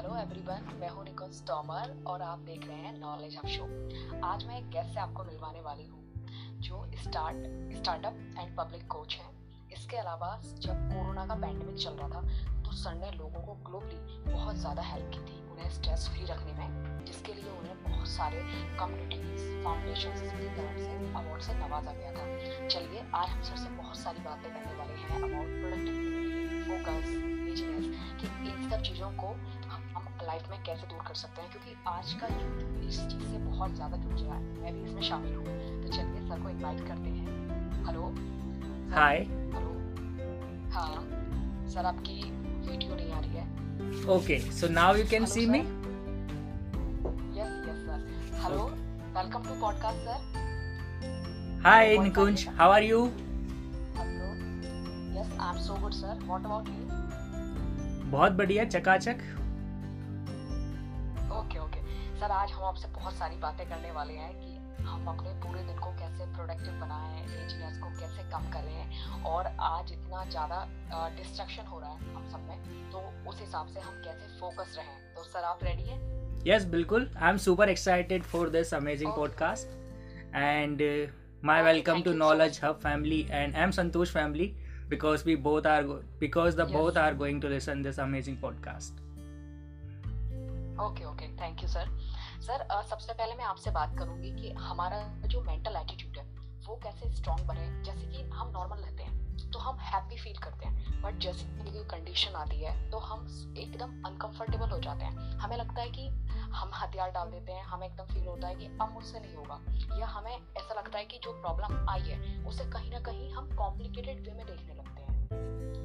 Hello everyone मैं हूँ निकुंज तोमर और आप देख रहे हैं नॉलेज हब शो आज मैं एक गेस्ट से आपको मिलवाने वाली हूँ, जो start startup and public coach हैं। इसके अलावा जब कोरोना का पैंडमिक चल रहा था तो सर ने लोगों को ग्लोबली बहुत ज़्यादा हेल्प की थी उन्हें स्ट्रेस फ्री रखने में, जिसके लिए उन्हें बहुत सारे कम्युनिटीज फाउंडेशन की तरफ़ से अवार्ड से नवाजा गया था। चलिए, आज हम सर से बहुत सारी बातें करने वाले हैं अबाउट प्रोडक्टिविटी फोकस बिज़नेस कि इन सब चीज़ों को लाइफ में कैसे दूर कर सकते हैं? क्योंकि आज का यूथ इस चीज़ से बहुत ज़्यादा जूझ रहा है। मैं भी इसमें शामिल हूँ। तो चलिए सर को इनवाइट करते हैं। हेलो हाय हेलो हाँ। सर आपकी वीडियो नहीं आ रही है। Okay so now you can see me yes yes sir hello welcome to podcast sir hi Nikunj how are you hello yes I am so good sir what about you बहुत बढ़िया चकाचक। Sir आज हम आपसे बहुत सारी बातें करने वाले हैं कि हम अपने पूरे दिन को कैसे प्रोडक्टिव बनाएँ लेजीनेस को कैसे कम करें और आज इतना ज़्यादा डिस्ट्रक्शन हो रहा है हम सब में तो उस हिसाब से हम कैसे फोकस रहें। तो सर आप रेडी हैं? यस बिल्कुल। I am super excited for this amazing. Podcast and Okay, welcome to knowledge hub family and I am Santosh family because we both are go- because the Yes. both are going to listen this amazing podcast. Okay okay thank you sir sir सबसे पहले मैं आपसे बात करूँगी कि हमारा जो mental attitude है, वो कैसे स्ट्रांग बने? जैसे कि हम नॉर्मल रहते हैं तो हम हैप्पी फील करते हैं। बट जैसे कोई कंडीशन आती है तो हम एकदम अनकंफर्टेबल हो जाते हैं। हमें लगता है कि हम हथियार डाल देते हैं, हमें एकदम फील होता है कि अब मुझसे नहीं होगा। या हमें ऐसा लगता है कि जो प्रॉब्लम आई है, उसे कहीं ना कहीं हम कॉम्प्लिकेटेड वे में देखने लगते हैं।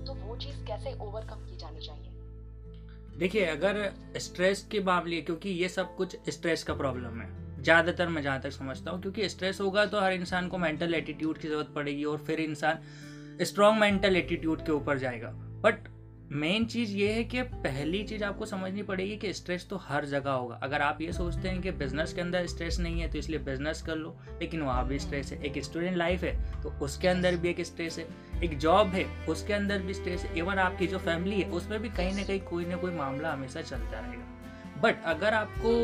तो वो चीज़ कैसे ओवरकम की जानी चाहिए? देखिए, अगर स्ट्रेस के मामले क्योंकि ये सब कुछ स्ट्रेस का प्रॉब्लम है। ज़्यादातर मैं जहाँ तक समझता हूँ, क्योंकि स्ट्रेस होगा तो हर इंसान को मेंटल एटीट्यूड की ज़रूरत पड़ेगी और फिर इंसान स्ट्रॉन्ग मेंटल एटीट्यूड के ऊपर जाएगा। बट मेन चीज़ ये है कि पहली चीज़ आपको समझनी पड़ेगी कि स्ट्रेस तो हर जगह होगा। अगर आप ये सोचते हैं कि बिज़नेस के अंदर स्ट्रेस नहीं है तो इसलिए बिज़नेस कर लो, लेकिन वहाँ भी स्ट्रेस है। एक स्टूडेंट लाइफ है तो उसके अंदर भी एक स्ट्रेस है। एक जॉब है, उसके अंदर भी स्ट्रेस है। इवन आपकी जो फैमिली है, उसमें भी कहीं ना कहीं कोई ना कोई मामला हमेशा चलता रहेगा। बट अगर आपको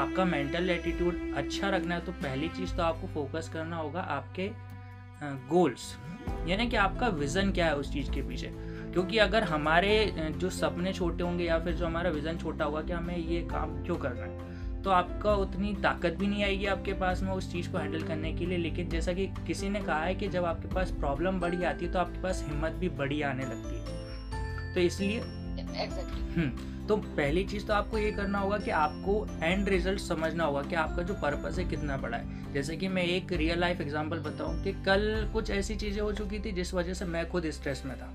आपका मेंटल एटीट्यूड अच्छा रखना है तो पहली चीज़ तो आपको फोकस करना होगा आपके गोल्स यानी कि आपका विज़न क्या है उस चीज़ के पीछे। क्योंकि अगर हमारे जो सपने छोटे होंगे या फिर जो हमारा विज़न छोटा होगा कि हमें ये काम क्यों करना है तो आपका उतनी ताकत भी नहीं आएगी आपके पास में उस चीज़ को हैंडल करने के लिए। लेकिन जैसा कि किसी ने कहा है कि जब आपके पास प्रॉब्लम बड़ी आती है तो आपके पास हिम्मत भी बड़ी आने लगती है। तो इसलिए हम्म तो पहली चीज़ तो आपको ये करना होगा कि आपको एंड रिज़ल्ट समझना होगा कि आपका जो पर्पस है कितना बड़ा है। जैसे कि मैं एक रियल लाइफ एग्जांपल बताऊँ कि कल कुछ ऐसी चीज़ें हो चुकी थी जिस वजह से मैं खुद स्ट्रेस में था।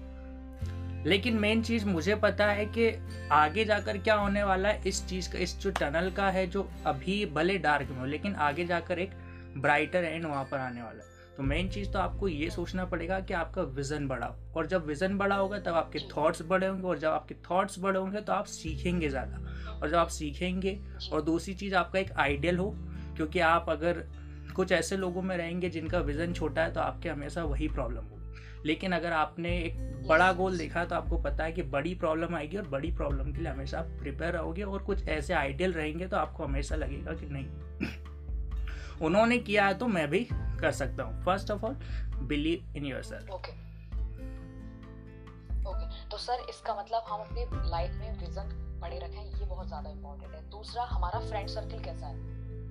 लेकिन मेन चीज़ मुझे पता है कि आगे जाकर क्या होने वाला है इस चीज़ का इस जो टनल का है जो अभी भले डार्क में हो लेकिन आगे जाकर एक ब्राइटर एंड वहाँ पर आने वाला है। तो मेन चीज़ तो आपको ये सोचना पड़ेगा कि आपका विज़न बड़ा हो। और जब विज़न बड़ा होगा तब आपके थॉट्स बड़े होंगे और जब आपके थॉट्स बड़े होंगे तो आप सीखेंगे ज़्यादा। और जब आप सीखेंगे और दूसरी चीज़ आपका एक आइडियल हो क्योंकि आप अगर कुछ ऐसे लोगों में रहेंगे जिनका विज़न छोटा है तो आपके हमेशा वही प्रॉब्लम होगी। लेकिन अगर आपने एक बड़ा गोल देखा तो आपको पता है कि बड़ी प्रॉब्लम आएगी और बड़ी प्रॉब्लम के लिए हमेशा आप प्रिपेयर रहोगे और कुछ ऐसे आइडियल रहेंगे तो आपको हमेशा लगेगा कि नहीं। उन्होंने किया है तो मैं भी कर सकता हूँ। First of all believe in yourself okay okay तो सर इसका मतलब हम अपने लाइफ में विजन बड़े रखें ये बहुत ज़्यादा इम्पोर्टेंट है। दूसरा हमारा फ्रेंड सर्कल कैसा है?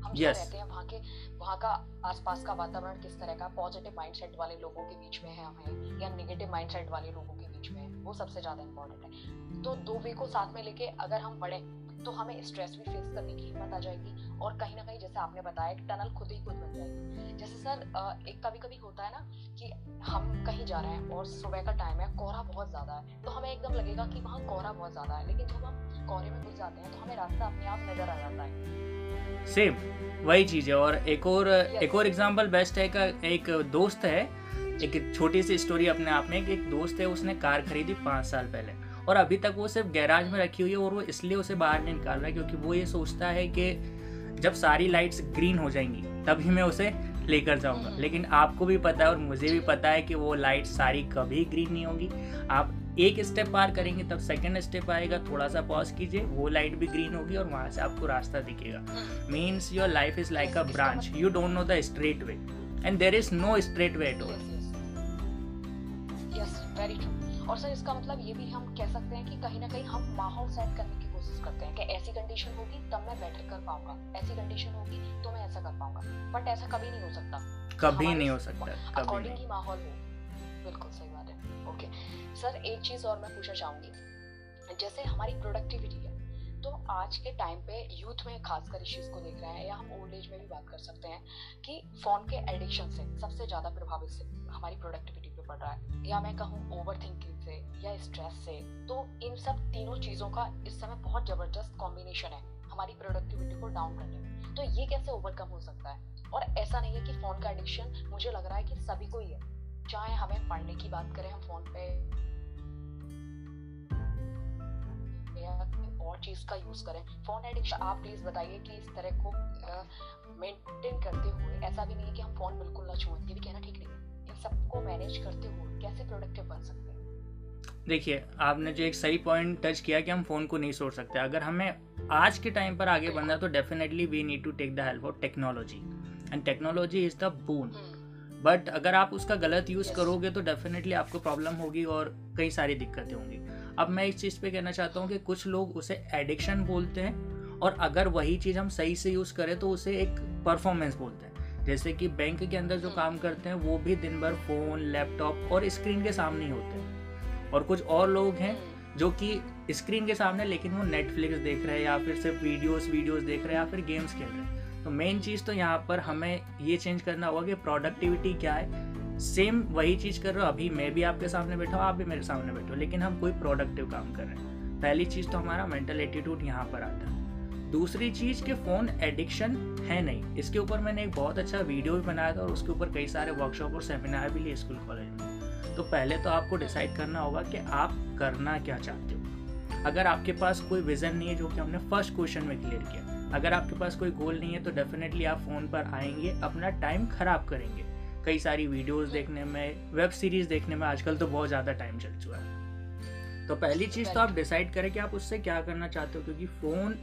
हम Yes. रहते हैं वहाँ के वहाँ का आसपास का वातावरण किस तरह का पॉजिटिव माइंडसेट वाले लोगों के बीच में है हमें या नेगेटिव माइंडसेट वाले लोगों के बीच में है वो सबसे ज़्यादा इम्पोर्टेंट है तो दो वे को साथ में लेके अगर हम बढ़े तो हमें स्ट्रेस भी फेस करने की हिम्मत आ जाएगी और कहीं ना कहीं जैसे आपने बताया एक टनल खुद ही खुद बन जाएगी सर एक कभी कभी होता है ना कि हम कहीं जा रहे हैं और सुबह का टाइम है कोहरा बहुत ज़्यादा है तो हमें एकदम लगेगा कि वहाँ कोहरा बहुत ज़्यादा है लेकिन जब हम कोहरे में घुस जाते हैं तो हमें रास्ता अपने आप नज़र आ जाता है। सेम वही चीज़ है और एक और एक और एग्जांपल बेस्ट है का एक दोस्त है एक छोटी सी स्टोरी अपने आप में कि एक दोस्त है उसने कार खरीदी पाँच साल पहले और अभी तक वो सिर्फ़ गैराज में रखी हुई है और वो इसलिए उसे बाहर नहीं निकाल रहा है क्योंकि वो ये सोचता है कि जब सारी लाइट्स ग्रीन हो जाएँगी तभी मैं उसे लेकर जाऊँगा। लेकिन आपको भी पता है और मुझे भी पता है कि वो लाइट सारी कभी ग्रीन नहीं होगी। आप एक स्टेप पार करेंगे तब सेकंड स्टेप आएगा। थोड़ा सा पॉज कीजिए वो लाइट भी ग्रीन होगी और वहाँ से आपको रास्ता दिखेगा। Means your life is like a branch you don't know the straight way and there is no straight way at all yes very true और सर इसका मतलब ये भी हम कह सकते हैं कि कहीं ना कहीं हम माहौल सेट करने की कोशिश करते हैं कि ऐसी कंडीशन होगी तब मैं बेटर कर पाऊँगा। ऐसी कंडीशन होगी तो मैं ऐसा कर पाऊँगा। बट ऐसा कभी नहीं हो सकता। कभी नहीं हो सकता अकॉर्डिंग ही माहौल हो। बिल्कुल सही बात है। ओके सर एक चीज़ और मैं पूछना चाहूँगी। जैसे हमारी प्रोडक्टिविटी है तो आज के टाइम पे यूथ में खासकर इस चीज़ को देख रहे हैं या हम ओल्ड एज में भी बात कर सकते हैं कि फ़ोन के एडिक्शन से सबसे ज़्यादा प्रभावित से हमारी प्रोडक्टिविटी पड़ रहा है, या मैं कहूँ ओवर थिंकिंग से या स्ट्रेस से तो इन सब तीनों चीज़ों का इस समय बहुत ज़बरदस्त कॉम्बिनेशन है हमारी प्रोडक्टिविटी को डाउन करने में। तो ये कैसे ओवरकम हो सकता है? और ऐसा नहीं है कि फ़ोन का एडिक्शन मुझे लग रहा है कि सभी को ही है। चाहे हमें पढ़ने की बात करें, हम फ़ोन पे और चीज़ का यूज़ करें। फ़ोन एडिक्शन आप प्लीज़ बताइए कि इस तरह को मेंटेन करते हुए ऐसा भी नहीं है कि हम फ़ोन बिल्कुल ना छुएँ, ये भी कहना ठीक नहीं है। इन सबको मैनेज करते हुए कैसे प्रोडक्टिव बन सकते हैं? देखिए आपने जो एक सही पॉइंट टच किया कि हम फ़ोन को नहीं छोड़ सकते। अगर हमें आज के टाइम पर आगे बढ़ना है तो definitely we need to take the help of technology and technology is the boon but अगर आप उसका गलत यूज़ करोगे तो डेफिनेटली आपको प्रॉब्लम होगी और कई सारी दिक्कतें होंगी। अब मैं इस चीज़ पे कहना चाहता हूँ कि कुछ लोग उसे एडिक्शन बोलते हैं और अगर वही चीज़ हम सही से यूज़ करें तो उसे एक परफॉर्मेंस बोलते हैं। जैसे कि बैंक के अंदर जो काम करते हैं वो भी दिन भर फ़ोन लैपटॉप और स्क्रीन के सामने ही होते हैं। और कुछ और लोग हैं जो कि स्क्रीन के सामने लेकिन वो नेटफ्लिक्स देख रहे हैं या फिर सिर्फ़ वीडियोस वीडियोस देख रहे हैं या फिर गेम्स खेल रहे हैं। तो मेन चीज़ तो यहाँ पर हमें ये चेंज करना होगा कि प्रोडक्टिविटी क्या है। सेम वही चीज़ कर रहे हो अभी मैं भी आपके सामने बैठा हूँ आप भी मेरे सामने बैठो लेकिन हम कोई प्रोडक्टिव काम कर रहे हैं। पहली चीज़ तो हमारा मेंटल एटीट्यूड यहाँ पर आता है। दूसरी चीज़ के फ़ोन एडिक्शन है नहीं। इसके ऊपर मैंने एक बहुत अच्छा वीडियो भी बनाया था और उसके ऊपर कई सारे वर्कशॉप और सेमिनार भी लिए स्कूल कॉलेज में। तो पहले तो आपको डिसाइड करना होगा कि आप करना क्या चाहते हो। अगर आपके पास कोई विज़न नहीं है जो कि हमने फ़र्स्ट क्वेश्चन में क्लियर किया अगर आपके पास कोई गोल नहीं है तो डेफिनेटली आप फ़ोन पर आएँगे अपना टाइम खराब करेंगे। कई सारी वीडियोस देखने में वेब सीरीज़ देखने में आजकल तो बहुत ज़्यादा टाइम चल चुका है। तो पहली चीज़ तो आप डिसाइड करें कि आप उससे क्या करना चाहते हो क्योंकि फ़ोन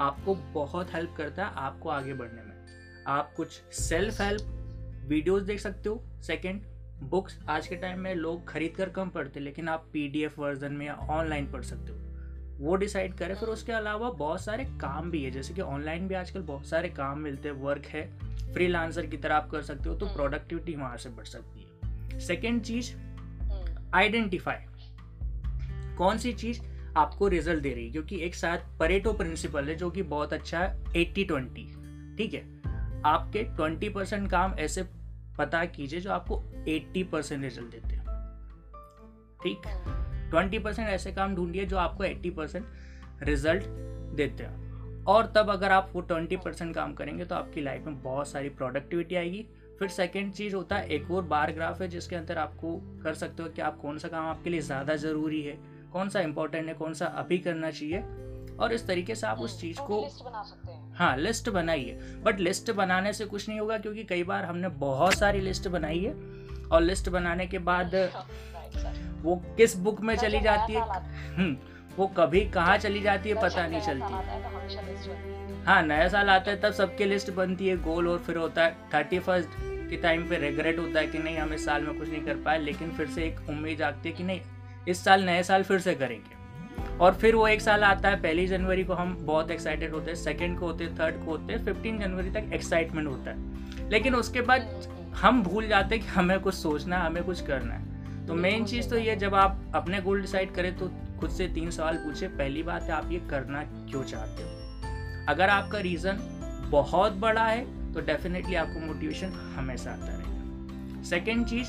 आपको बहुत हेल्प करता है आपको आगे बढ़ने में। आप कुछ सेल्फ हेल्प वीडियोस देख सकते हो। सेकंड बुक्स आज के टाइम में लोग खरीद कर कम पढ़ते लेकिन आप पीडीएफ वर्जन में या ऑनलाइन पढ़ सकते हो। वो डिसाइड करें। फिर उसके अलावा बहुत सारे काम भी है जैसे कि ऑनलाइन भी आजकल बहुत सारे काम मिलते हैं वर्क है। फ्रीलांसर की तरह आप कर सकते हो तो प्रोडक्टिविटी वहाँ से बढ़ सकती है। सेकेंड चीज़ आइडेंटिफाई हम्म। कौन सी चीज़ आपको रिज़ल्ट दे रही है, क्योंकि एक साथ परेटो प्रिंसिपल है जो कि बहुत अच्छा है एट्टी ट्वेंटी ठीक है? आपके ट्वेंटी परसेंट काम ऐसे पता कीजिए जो आपको एट्टी परसेंट रिज़ल्ट देते हैं। ठीक? ट्वेंटी परसेंट ऐसे काम ढूंढिए जो आपको एट्टी परसेंट रिज़ल्ट देते हैं। और तब अगर आप वो ट्वेंटी परसेंट काम करेंगे तो आपकी लाइफ में बहुत सारी प्रोडक्टिविटी आएगी। फिर सेकेंड चीज़ होता है, एक और बार ग्राफ है जिसके अंदर आपको कर सकते हो कि आप कौन सा काम आपके लिए ज़्यादा ज़रूरी है। कौन सा इंपॉर्टेंट है कौन सा अभी करना चाहिए? और इस तरीके से आप उस चीज़ को लिस्ट बना सकते हैं। हाँ लिस्ट बनाइए। बट लिस्ट बनाने से कुछ नहीं होगा क्योंकि कई बार हमने बहुत सारी लिस्ट बनाई है और लिस्ट बनाने के बाद वो किस बुक में चली जाती है? वो कभी कहाँ चली जाती है पता नहीं चलती। हाँ नया साल आता है तब सबके लिस्ट बनती है गोल और फिर होता है थर्टी फ़र्स्ट के टाइम पे रिग्रेट होता है कि नहीं हम इस साल में कुछ नहीं कर पाए लेकिन फिर से एक उम्मीद जागती है कि नहीं इस साल नए साल फिर से करेंगे। और फिर वो एक साल आता है पहली जनवरी को हम बहुत एक्साइटेड होते हैं सेकेंड को होते हैं थर्ड को होते हैं फिफ्टीन जनवरी तक एक्साइटमेंट होता है। लेकिन उसके बाद हम भूल जाते हैं कि हमें कुछ सोचना है हमें कुछ करना है। तो मेन चीज़ तो ये जब आप अपने गोल डिसाइड करें तो खुद से तीन सवाल पूछे पहली बात है आप ये करना क्यों चाहते हो? अगर आपका रीज़न बहुत बड़ा है तो डेफिनेटली आपको मोटिवेशन हमेशा आता रहेगा। सेकेंड चीज़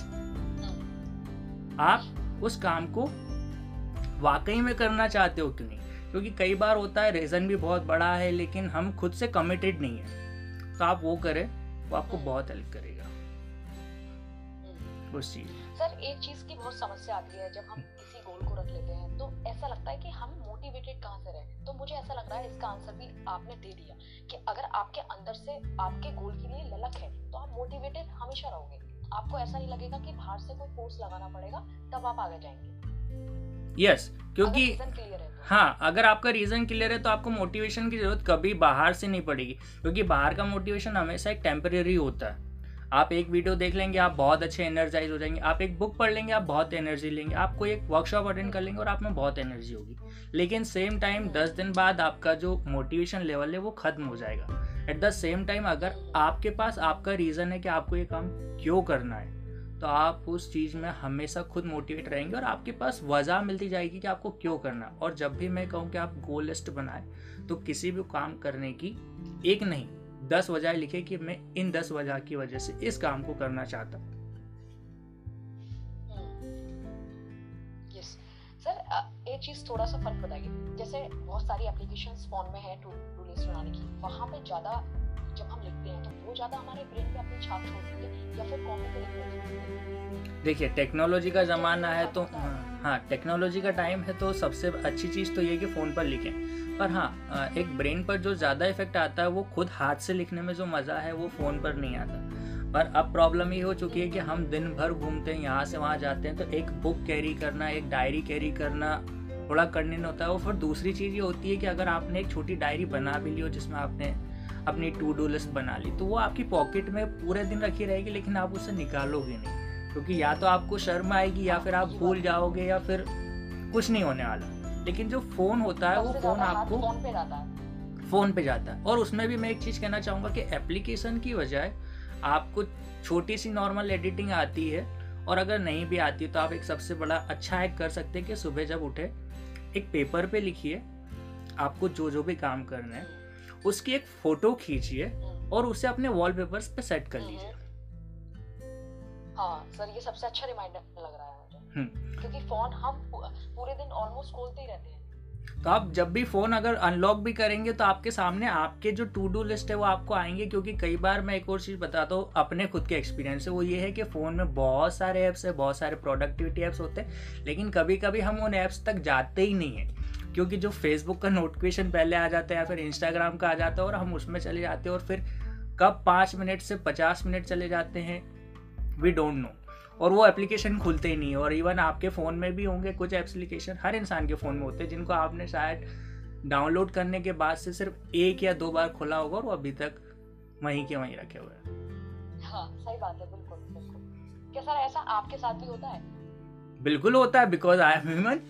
आप उस काम को वाकई में करना चाहते हो क्यों नहीं? क्योंकि कई बार होता है रीज़न भी बहुत बड़ा है लेकिन हम खुद से कमिटेड नहीं है। तो आप वो करें वो आपको बहुत हेल्प करेगा। उस। चीज़ सर एक चीज़ की बहुत समस्या आती है जब हम किसी गोल को रख लेते हैं तो ऐसा लगता है कि हम मोटिवेटेड कहाँ से रहे तो मुझे ऐसा लग रहा है इसका आंसर भी आपने दे दिया कि अगर आपके अंदर से आपके गोल के लिए ललक है तो आप मोटिवेटेड हमेशा रहोगे। आपको ऐसा नहीं लगेगा कि बाहर से कोई फोर्स लगाना पड़ेगा तब आप आगे जाएँगे। यस yes, क्योंकि है तो। हाँ अगर आपका रीजन क्लियर है तो आपको मोटिवेशन की ज़रूरत कभी बाहर से नहीं पड़ेगी क्योंकि बाहर का मोटिवेशन हमेशा एक टेम्परेरी होता है। आप एक वीडियो देख लेंगे आप बहुत अच्छे एनर्जाइज हो जाएँगे आप एक बुक पढ़ लेंगे आप बहुत एनर्जी लेंगे आप कोई एक वर्कशॉप अटेंड कर लेंगे और आप में बहुत एनर्जी होगी। लेकिन सेम टाइम दस दिन बाद आपका जो मोटिवेशन लेवल है वो खत्म हो जाएगा। एट द सेम टाइम अगर आपके पास आपका रीज़न है कि आपको ये काम क्यों करना है तो आप उस चीज़ में हमेशा खुद मोटिवेट रहेंगे और आपके पास वजह मिलती जाएगी कि आपको क्यों करना है। और जब भी मैं कहूँ कि आप गोल लिस्ट बनाए तो किसी भी काम करने की एक नहीं, दस वजह लिखे कि मैं इन दस वजह की वजह से इस काम को करना चाहता हूँ। सर एक चीज़ थोड़ा सा फ़र्क बताइए। जैसे बहुत सारी एप्लीकेशंस फ़ोन में है, टू डू बनाने की। वहाँ पे ज़्यादा जब हम लिखते हैं तो वो ज़्यादा हमारे ब्रेन पे अपनी छाप छोड़ती है या फिर लिखते देखिए टेक्नोलॉजी का ज़माना है तो हाँ टेक्नोलॉजी का टाइम है तो सबसे अच्छी चीज़ तो ये कि फ़ोन पर लिखें। पर हाँ एक ब्रेन पर जो ज़्यादा इफ़ेक्ट आता है वो खुद हाथ से लिखने में जो मज़ा है वो फ़ोन पर नहीं आता। पर अब प्रॉब्लम ये हो चुकी है कि हम दिन भर घूमते हैं यहाँ से वहाँ जाते हैं तो एक बुक कैरी करना एक डायरी कैरी करना थोड़ा कठिन होता है। और फिर दूसरी चीज़ ये होती है कि अगर आपने एक छोटी डायरी बना भी ली हो जिसमें आपने अपनी टू डू लिस्ट बना ली तो वो आपकी पॉकेट में पूरे दिन रखी रहेगी लेकिन आप उसे निकालोगे नहीं। क्योंकि या तो आपको शर्म आएगी या फिर आप भूल जाओगे या फिर कुछ नहीं होने वाला। लेकिन जो फ़ोन होता है वो फ़ोन आपको फ़ोन पे जाता है। फ़ोन पे जाता है। और उसमें भी मैं एक चीज़ कहना चाहूँगा कि एप्लीकेशन की बजाय आपको छोटी सी नॉर्मल एडिटिंग आती है और अगर नहीं भी आती तो आप एक सबसे बड़ा अच्छा हैक कर सकते हैं कि सुबह जब उठे एक पेपर पे लिखिए आपको जो जो भी काम करना है उसकी एक फ़ोटो खींचिए और उसे अपने वॉलपेपर्स पे सेट कर लीजिए। हाँ सर ये सबसे अच्छा रिमाइंडर लग रहा है मुझे। हम्म। क्योंकि फ़ोन हम पूरे दिन ऑलमोस्ट खोलते ही रहते हैं। तो आप जब भी फ़ोन अगर अनलॉक भी करेंगे तो आपके सामने आपके जो टू डू लिस्ट है, वो आपको आएँगे, क्योंकि कई बार मैं एक और चीज़ बताता हूँ, अपने खुद के एक्सपीरियंस से। वो ये है कि फ़ोन में बहुत सारे ऐप्स है, बहुत सारे प्रोडक्टिविटी ऐप्स होते हैं, लेकिन कभी कभी हम उन ऐप्स तक जाते ही नहीं है, क्योंकि जो फेसबुक का नोटिफिकेशन पहले आ जाता है या फिर इंस्टाग्राम का आ जाता है, और हम उसमें चले जाते हैं, और फिर कब पाँच मिनट से पचास मिनट चले जाते हैं वी डोंट नो और वो एप्लीकेशन खुलते ही नहीं और इवन आपके फ़ोन में भी होंगे कुछ एप्लीकेशन हर इंसान के फ़ोन में होते हैं जिनको आपने शायद डाउनलोड करने के बाद से सिर्फ़ एक या दो बार खुला होगा और वो अभी तक वहीं के वहीं रखे हुए हैं। हाँ सही बात है बिल्कुल बिल्कुल। क्या सर ऐसा आपके साथ भी होता है? बिल्कुल होता है because I am human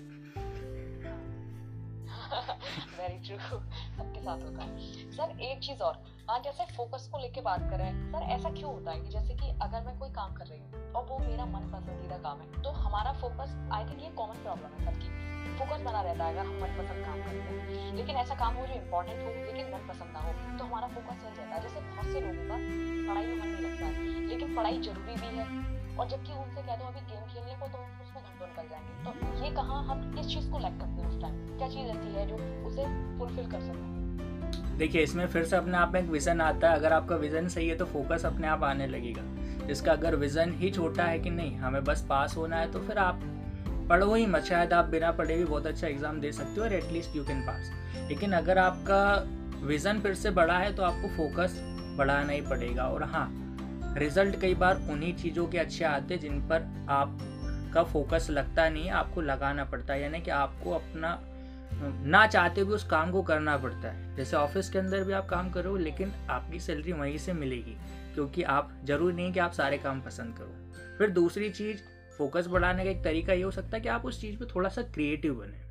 very true सबके साथ होता है। सर एक चीज़ और हाँ जैसे फोकस को लेके बात करें सर, ऐसा क्यों होता है कि जैसे कि अगर मैं कोई काम कर रही हूँ और वो मेरा मन पसंदीदा काम है तो हमारा फोकस आई थिंक ये कॉमन प्रॉब्लम है सबकी। फोकस बना रहता है अगर हम मनपसंद काम करते हैं। लेकिन ऐसा काम हो जो इम्पोर्टेंट हो, लेकिन मनपसंद ना हो तो हमारा फोकस नहीं रहता है। जैसे बहुत से लोगों का पढ़ाई में मन नहीं लगता है, लेकिन पढ़ाई ज़रूरी भी है। और जबकि उनसे कह दो, अभी गेम खेलने को तो उसमें घंटों निकल जाएँगे। तो ये कहाँ हम किस चीज़ को लैक करते हैं उस टाइम क्या चीज़ ऐसी है जो उसे फुलफिल कर सकते देखिए, इसमें फिर से अपने आप में एक विजन आता है। अगर आपका विजन सही है तो फोकस अपने आप आने लगेगा। जिसका अगर विजन ही छोटा है कि नहीं, हमें बस पास होना है तो फिर आप पढ़ो ही मत। शायद आप बिना पढ़े भी बहुत अच्छा एग्ज़ाम दे सकते हो और एटलीस्ट यू कैन पास लेकिन अगर आपका विजन फिर से बड़ा है तो आपको फोकस बढ़ाना ही पड़ेगा। और हाँ रिज़ल्ट कई बार उन्हीं चीज़ों के अच्छे आते जिन पर आपका फोकस लगता नहीं, आपको लगाना पड़ता है। यानी कि आपको अपना ना चाहते हुए उस काम को करना पड़ता है। जैसे ऑफ़िस के अंदर भी आप काम करो लेकिन आपकी सैलरी वहीं से मिलेगी, क्योंकि आप, ज़रूरी नहीं कि आप सारे काम पसंद करो। फिर दूसरी चीज़, फोकस बढ़ाने का एक तरीका ये हो सकता है कि आप उस चीज़ पे थोड़ा सा क्रिएटिव बने।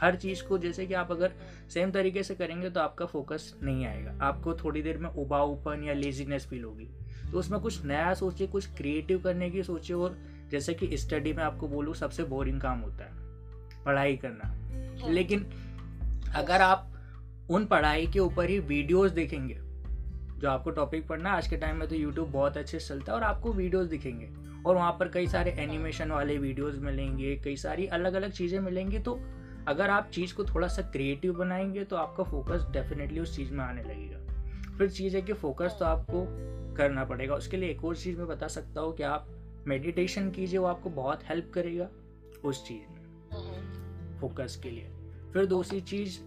हर चीज़ को जैसे कि आप अगर सेम तरीके से करेंगे तो आपका फोकस नहीं आएगा। आपको थोड़ी देर में उबाऊपन या लेजीनेस फील होगी। तो उसमें कुछ नया सोचिए, कुछ क्रिएटिव करने की सोचिए, और जैसे कि स्टडी में आपको बोलूँ, सबसे बोरिंग काम होता है, पढ़ाई करना। लेकिन अगर आप उन पढ़ाई के ऊपर ही वीडियोस देखेंगे जो आपको टॉपिक पढ़ना आज के टाइम में तो यूट्यूब बहुत अच्छे से चलता है और आपको वीडियोस दिखेंगे। और वहाँ पर कई सारे एनिमेशन वाले वीडियोस मिलेंगे कई सारी अलग अलग चीज़ें मिलेंगी तो अगर आप चीज़ को थोड़ा सा क्रिएटिव बनाएँगे तो आपका फोकस डेफिनेटली उस चीज़ में आने लगेगा। फिर चीज़ है कि फोकस तो आपको करना पड़ेगा। उसके लिए एक और चीज़ मैं बता सकता हूँ कि आप मेडिटेशन कीजिए वो आपको बहुत हेल्प करेगा उस चीज़ में। फोकस के लिए। फिर दूसरी चीज़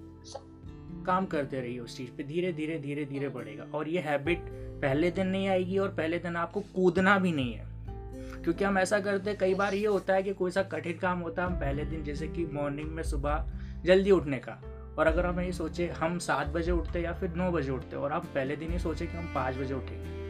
काम करते रहिए उस चीज़ पे। धीरे धीरे धीरे धीरे बढ़ेगा। और ये हैबिट पहले दिन नहीं आएगी और पहले दिन आपको कूदना भी नहीं है। क्योंकि हम ऐसा करते कई बार ये होता है कि कोई सा कठिन काम होता है हम पहले दिन जैसे कि मॉर्निंग में सुबह जल्दी उठने का। और अगर हम ये सोचे हम सात बजे उठते या फिर नौ बजे उठते और आप पहले दिन ही सोचे कि हम पाँच बजे उठेंगे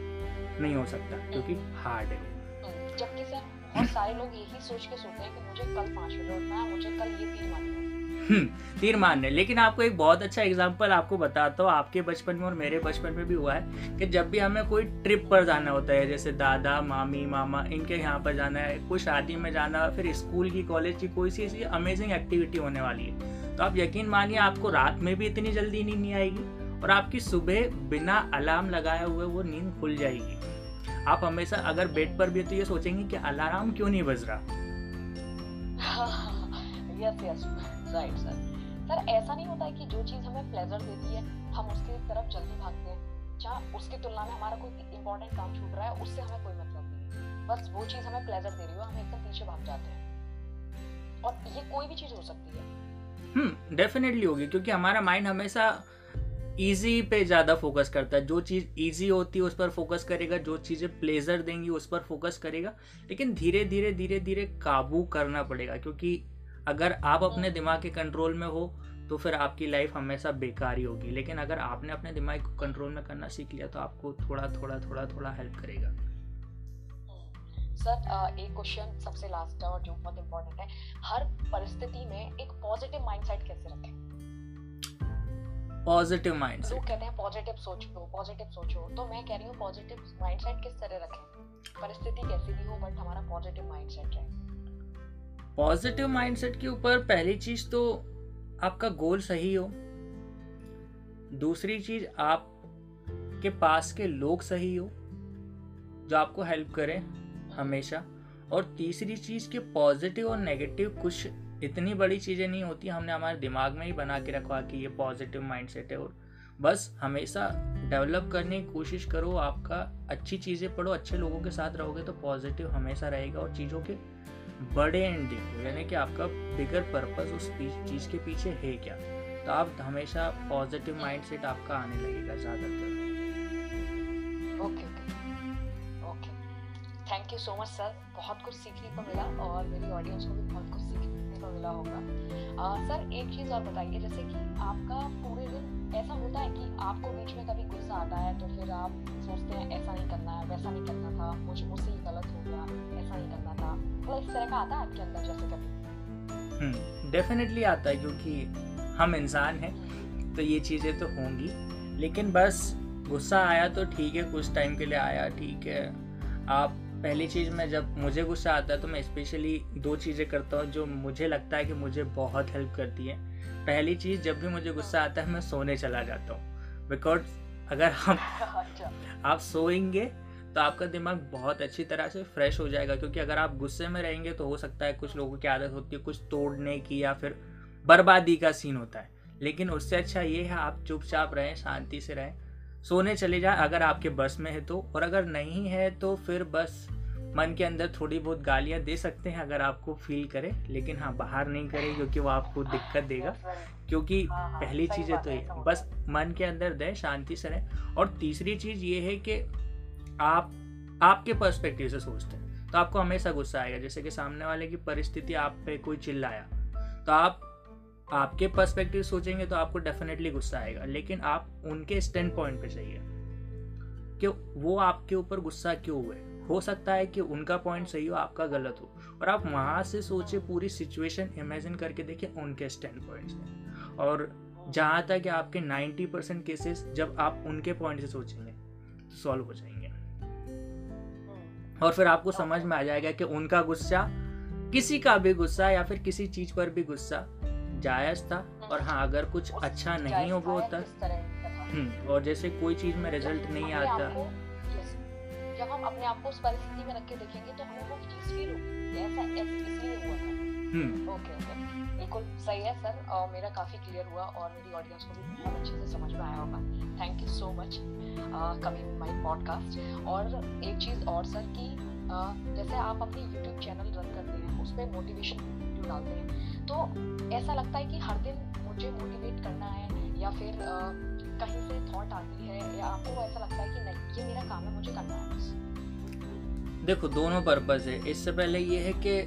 नहीं हो सकता क्योंकि हार्ड है। हम्म, जबकि सर बहुत सारे लोग यही सोच के सोते हैं कि मुझे कल बजे उठना है मुझे कल ये मारना हम्म, तीर लेकिन आपको एक बहुत अच्छा एग्ज़ाम्पल आपको बताता हूँ आपके बचपन में और मेरे बचपन में भी हुआ है कि जब भी हमें कोई ट्रिप पर जाना होता है जैसे दादा मामी मामा इनके यहाँ पर जाना है कोई शादी में जाना फिर स्कूल की कॉलेज की कोई सी ऐसी अमेजिंग एक्टिविटी होने वाली है तो आप यकीन मानिए आपको रात में भी इतनी जल्दी नींद नहीं आएगी और आपकी सुबह बिना अलार्म लगाए हुए वो नींद खुल जाएगी। आप हमेशा अगर बेड पर भी तो ये सोचेंगे कि अलार्म क्यों नहीं बज रहा? Yes yes right sir sir ऐसा नहीं होता है कि जो चीज़ हमें प्लेजर देती है हम उसकी तरफ़ जल्दी भागते हैं। जहाँ उसकी तुलना में हमारा कोई इंपॉर्टेंट काम छूट रहा है उससे हमें कोई मतलब नहीं बस वो चीज़ हमें प्लेजर दे रही हो हम एकदम पीछे भाग जाते हैं। और ये कोई भी चीज़ हो सकती है। हम्म डेफिनेटली होगी क्योंकि हमारा माइंड हमेशा इजी पे ज़्यादा फोकस करता है। जो चीज़ ईजी होती है उस पर फोकस करेगा। जो चीज़ें प्लेजर देंगी उस पर फोकस करेगा। लेकिन धीरे धीरे धीरे धीरे काबू करना पड़ेगा क्योंकि अगर आप अपने दिमाग के कंट्रोल में हो तो फिर आपकी लाइफ हमेशा बेकार ही होगी। लेकिन अगर आपने अपने दिमाग को कंट्रोल में करना सीख लिया तो आपको थोड़ा थोड़ा थोड़ा थोड़ा हेल्प करेगा। सर एक क्वेश्चन सबसे लास्ट है और जो बहुत इम्पोर्टेंट है। हर परिस्थिति में एक पॉजिटिव माइंडसेट कैसे रखें? पॉजिटिव माइंड लोग कहते हैं पॉजिटिव सोचो पॉजिटिव सोचो। तो मैं कह रही हूँ पॉजिटिव माइंडसेट किस तरह रखें? परिस्थिति कैसी भी हो बट हमारा पॉजिटिव माइंडसेट रहे। पॉजिटिव माइंडसेट के ऊपर पहली चीज़ तो आपका गोल सही हो। दूसरी चीज़ आप के पास के लोग सही हो जो आपको हेल्प करें हमेशा। और तीसरी चीज़ के पॉजिटिव और नेगेटिव कुछ इतनी बड़ी चीज़ें नहीं होती, हमने हमारे दिमाग में ही बना के रखवा कि ये पॉजिटिव माइंडसेट है और बस हमेशा डेवलप करने की कोशिश करो, आपका अच्छी चीज़ें पढ़ो, अच्छे लोगों के साथ रहोगे तो पॉजिटिव हमेशा रहेगा और चीज़ों के बड़े एंड देखो यानी कि आपका बिगर पर्पस उस चीज़ के पीछे है क्या? तो आप हमेशा पॉजिटिव माइंडसेट आपका आने लगेगा ज़्यादातर। Okay okay okay thank you so much sir बहुत कुछ सीखने को मिला और मेरी ऑडियंस को भी बहुत कुछ सीखने को मिला होगा। सर एक चीज़ और बताइए जैसे कि आपका पूरे दिन ऐसा होता है कि आपको बीच में कभी गुस्सा आता है तो फिर आप सोचते हैं ऐसा नहीं करना है वैसा नहीं करना था मुझे मुझसे ही गलत हो गया ऐसा नहीं करना था। तो इस तरह का आता है आपके अंदर जैसे कभी? डेफिनेटली हम्म, आता है क्योंकि हम इंसान हैं तो ये चीज़ें तो होंगी। लेकिन बस गुस्सा आया तो ठीक है कुछ टाइम के लिए आया ठीक है। आप पहली चीज़ मैं जब मुझे गुस्सा आता है तो मैं स्पेशली दो चीज़ें करता हूँ जो मुझे लगता है कि मुझे बहुत हेल्प करती है। पहली चीज़ जब भी मुझे गुस्सा आता है मैं सोने चला जाता हूँ। बिकॉज़ अगर हम अच्छा। आप सोएँगे तो आपका दिमाग बहुत अच्छी तरह से फ्रेश हो जाएगा क्योंकि अगर आप गुस्से में रहेंगे तो हो सकता है कुछ लोगों की आदत होती है कुछ तोड़ने की या फिर बर्बादी का सीन होता है। लेकिन उससे अच्छा ये है आप चुपचाप रहें शांति से रहें। सोने चले जाए अगर आपके बस में है तो। और अगर नहीं है तो फिर बस मन के अंदर थोड़ी बहुत गालियाँ दे सकते हैं अगर आपको फील करे। लेकिन हाँ बाहर नहीं करे क्योंकि वो आपको दिक्कत देगा। क्योंकि पहली चीज़ है तो ये, बस मन के अंदर दे, शांति से रहे। और तीसरी चीज़ ये है कि आप, आपके पर्सपेक्टिव से सोचते हैं। तो आपको हमेशा गुस्सा आएगा। जैसे कि सामने वाले की परिस्थिति आप पे कोई चिल्लाया तो आप आपके पर्सपेक्टिव सोचेंगे तो आपको डेफिनेटली गुस्सा आएगा, लेकिन आप उनके स्टैंड पॉइंट पे चाहिए कि वो आपके ऊपर गुस्सा क्यों हुए? हो सकता है कि उनका पॉइंट सही हो, आपका गलत हो, और आप वहाँ से सोचे पूरी सिचुएशन इमेजिन करके देखिए उनके स्टैंड पॉइंट से। और जहाँ तक आपके 90 परसेंट केसेस जब आप उनके पॉइंट से सोचेंगे सॉल्व हो जाएँगे। और फिर आपको समझ में आ जाएगा कि उनका गुस्सा किसी का भी गुस्सा या फिर किसी चीज़ पर भी गुस्सा जायज़ था और हाँ अगर कुछ अच्छा नहीं हो गया होता। हम्म, और जैसे कोई चीज़ में रिज़ल्ट नहीं आता। जब हम अपने आप को उस परिस्थिति में रख के देखेंगे तो हमें वो चीज़ फील होगी। ऐसा इसलिए हुआ था। ओके ओके बिल्कुल सही है सर और मेरा काफ़ी क्लियर हुआ और मेरी ऑडियंस को भी बहुत अच्छे से समझ में आया होगा। Thank you so much coming my podcast और एक चीज़ और सर कि uh, जैसे आप अपनी यूट्यूब चैनल रन करते हैं उस पर मोटिवेशन वीडियो डालते हैं। तो ऐसा लगता है कि हर दिन मुझे मोटिवेट करना है या फिर uh, कहीं से थॉट आती है या आपको ऐसा लगता है कि नहीं ये मेरा काम है मुझे करना है बस। देखो दोनों पर्पज़ है। इससे पहले ये है कि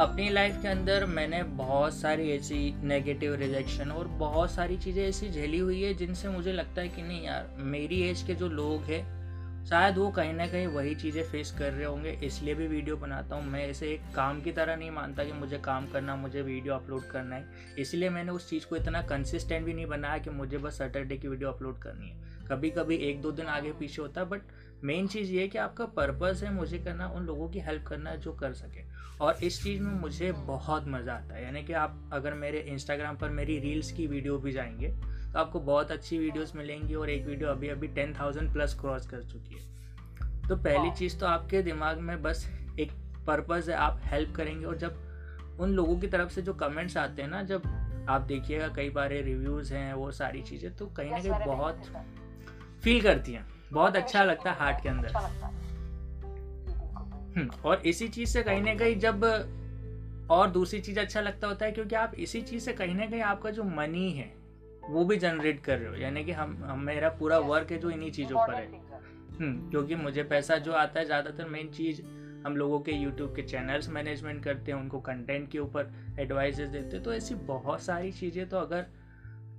अपनी लाइफ के अंदर मैंने बहुत सारी ऐसी नेगेटिव रिजेक्शन और बहुत सारी चीज़ें ऐसी झेली हुई है जिनसे मुझे लगता है कि नहीं यार मेरी एज के जो लोग हैं शायद वो कहीं ना कहीं वही चीज़ें फेस कर रहे होंगे, इसलिए भी वीडियो बनाता हूँ। मैं इसे एक काम की तरह नहीं मानता कि मुझे काम करना, मुझे वीडियो अपलोड करना है। इसलिए मैंने उस चीज़ को इतना कंसिस्टेंट भी नहीं बनाया कि मुझे बस सैटरडे की वीडियो अपलोड करनी है। कभी कभी एक दो दिन आगे पीछे होता है बट मेन चीज़ ये है कि आपका पर्पज़ है मुझे करना, उन लोगों की हेल्प करना है जो कर सके। और इस चीज़ में मुझे बहुत मज़ा आता है। यानी कि आप अगर मेरे इंस्टाग्राम पर मेरी रील्स की वीडियो भी जाएँगे तो आपको बहुत अच्छी वीडियोस मिलेंगी और एक वीडियो अभी अभी टेन थाउज़ेंड प्लस क्रॉस कर चुकी है। तो पहली चीज़ तो आपके दिमाग में बस एक पर्पज़ है आप हेल्प करेंगे और जब उन लोगों की तरफ़ से जो कमेंट्स आते हैं ना जब आप देखिएगा कई बार रिव्यूज़ हैं वो सारी चीज़ें तो कहीं ना कहीं बहुत फील करती हैं। बहुत अच्छा लगता है हार्ट के अंदर। अच्छा हम्म, और इसी चीज़ से कहीं ना कहीं जब और दूसरी चीज़ अच्छा लगता होता है क्योंकि आप इसी चीज़ से कहीं ना कहीं आपका जो मनी है वो भी जनरेट कर रहे हो यानी कि हम, हम मेरा पूरा वर्क है जो इन्हीं चीज़ों पर है। हम्म क्योंकि मुझे पैसा जो आता है ज़्यादातर मेन चीज़ हम लोगों के यूट्यूब के चैनल्स मैनेजमेंट करते हैं उनको कंटेंट के ऊपर एडवाइजेस देते हैं। तो ऐसी बहुत सारी चीज़ें तो अगर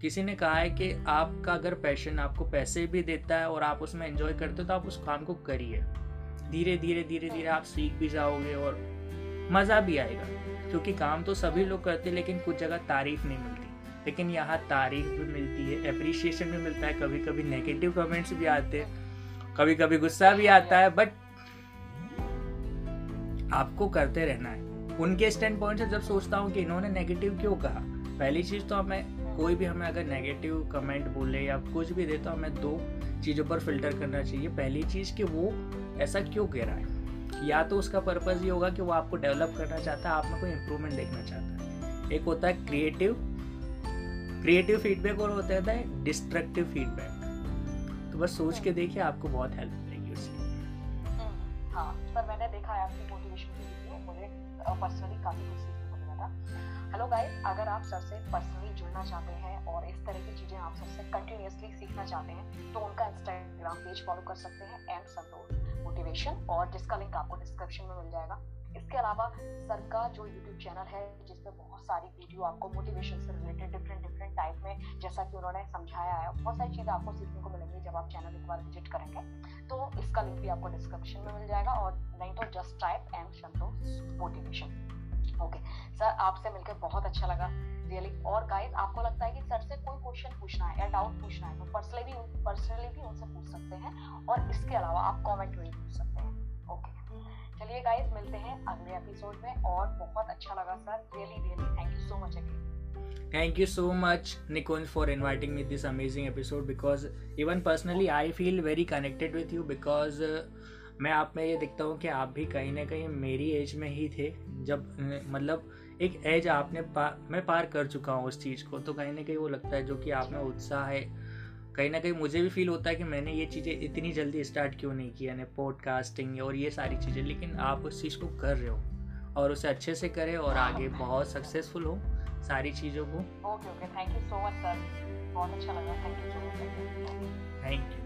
किसी ने कहा है कि आपका अगर पैशन आपको पैसे भी देता है और आप उसमें एंजॉय करते हो तो आप उस काम को करिए। धीरे धीरे धीरे धीरे आप सीख भी जाओगे और मज़ा भी आएगा। क्योंकि काम तो सभी लोग करते हैं लेकिन कुछ जगह तारीफ़ नहीं मिलती। लेकिन यहाँ तारीफ़ भी मिलती है अप्रिसिएशन भी मिलता है कभी कभी नेगेटिव कमेंट्स भी आते हैं कभी कभी गुस्सा भी आता है बट आपको करते रहना है। उनके स्टैंड पॉइंट से जब सोचता हूँ कि इन्होंने नेगेटिव क्यों कहा, पहली चीज़ तो हमें कोई भी हमें अगर नेगेटिव कमेंट बोले या कुछ भी दे तो हमें दो चीज़ों पर फ़िल्टर करना चाहिए। पहली चीज़ कि वो ऐसा क्यों कह रहा है? या तो उसका पर्पज़ ये होगा कि वो आपको डेवलप करना चाहता है, आप में कोई इम्प्रूवमेंट देखना चाहता है। एक होता है क्रिएटिव क्रिएटिव फीडबैक और होता है डिस्ट्रक्टिव फीडबैक तो बस सोच के देखिए आपको बहुत हेल्प मिलेगी उससे। हम्म, हाँ सर मैंने देखा है आपकी मोटिवेशन पर्सनली काफ़ी कुछ हेलो गाइस अगर आप सर से पर्सनली जुड़ना चाहते हैं और इस तरह की चीज़ें आप सर से कंटिन्यूसली सीखना चाहते हैं तो उनका इंस्टाग्राम पेज फॉलो कर सकते हैं एम संतोष मोटिवेशन और जिसका लिंक आपको डिस्क्रिप्शन में मिल जाएगा। इसके अलावा सर का जो यूट्यूब चैनल है जिसमें बहुत सारी वीडियो आपको मोटिवेशन से रिलेटेड डिफरेंट डिफरेंट टाइप में, जैसा कि उन्होंने समझाया है, बहुत सारी चीज़ें आपको सीखने को मिलेंगी जब आप चैनल एक बार विज़िट करेंगे। तो इसका लिंक भी आपको डिस्क्रिप्शन में मिल जाएगा और नहीं तो just type M Santosh motivation okay sir आपसे मिलकर बहुत अच्छा लगा। रियली और गाइस आपको लगता है कि सर से कोई क्वेश्चन पूछना है या डाउट पूछना है तो पर्सनली भी पर्सनली भी उनसे पूछ सकते हैं और इसके अलावा आप कमेंट में भी पूछ सकते हैं। ओके चलिए गाइस मिलते हैं अगले एपिसोड में और बहुत अच्छा लगा sir really really thank you so much again you so much nikunj for inviting me this amazing episode because even personally i feel very connected with you because uh, मैं आप में ये दिखता हूँ कि आप भी कहीं ना कहीं मेरी एज में ही थे। जब मतलब एक एज आपने पार मैं पार कर चुका हूँ उस चीज़ को तो कहीं ना कहीं वो लगता है जो कि आप में उत्साह है कहीं ना कहीं मुझे भी फील होता है कि मैंने ये चीज़ें इतनी जल्दी स्टार्ट क्यों नहीं की? यानी पॉडकास्टिंग और ये सारी चीज़ें लेकिन आप उस चीज़ को कर रहे हो और उसे अच्छे से करें और आगे बहुत सक्सेसफुल हो सारी चीज़ों को। Okay okay thank you so much sir बहुत अच्छा लगा. Thank you thank you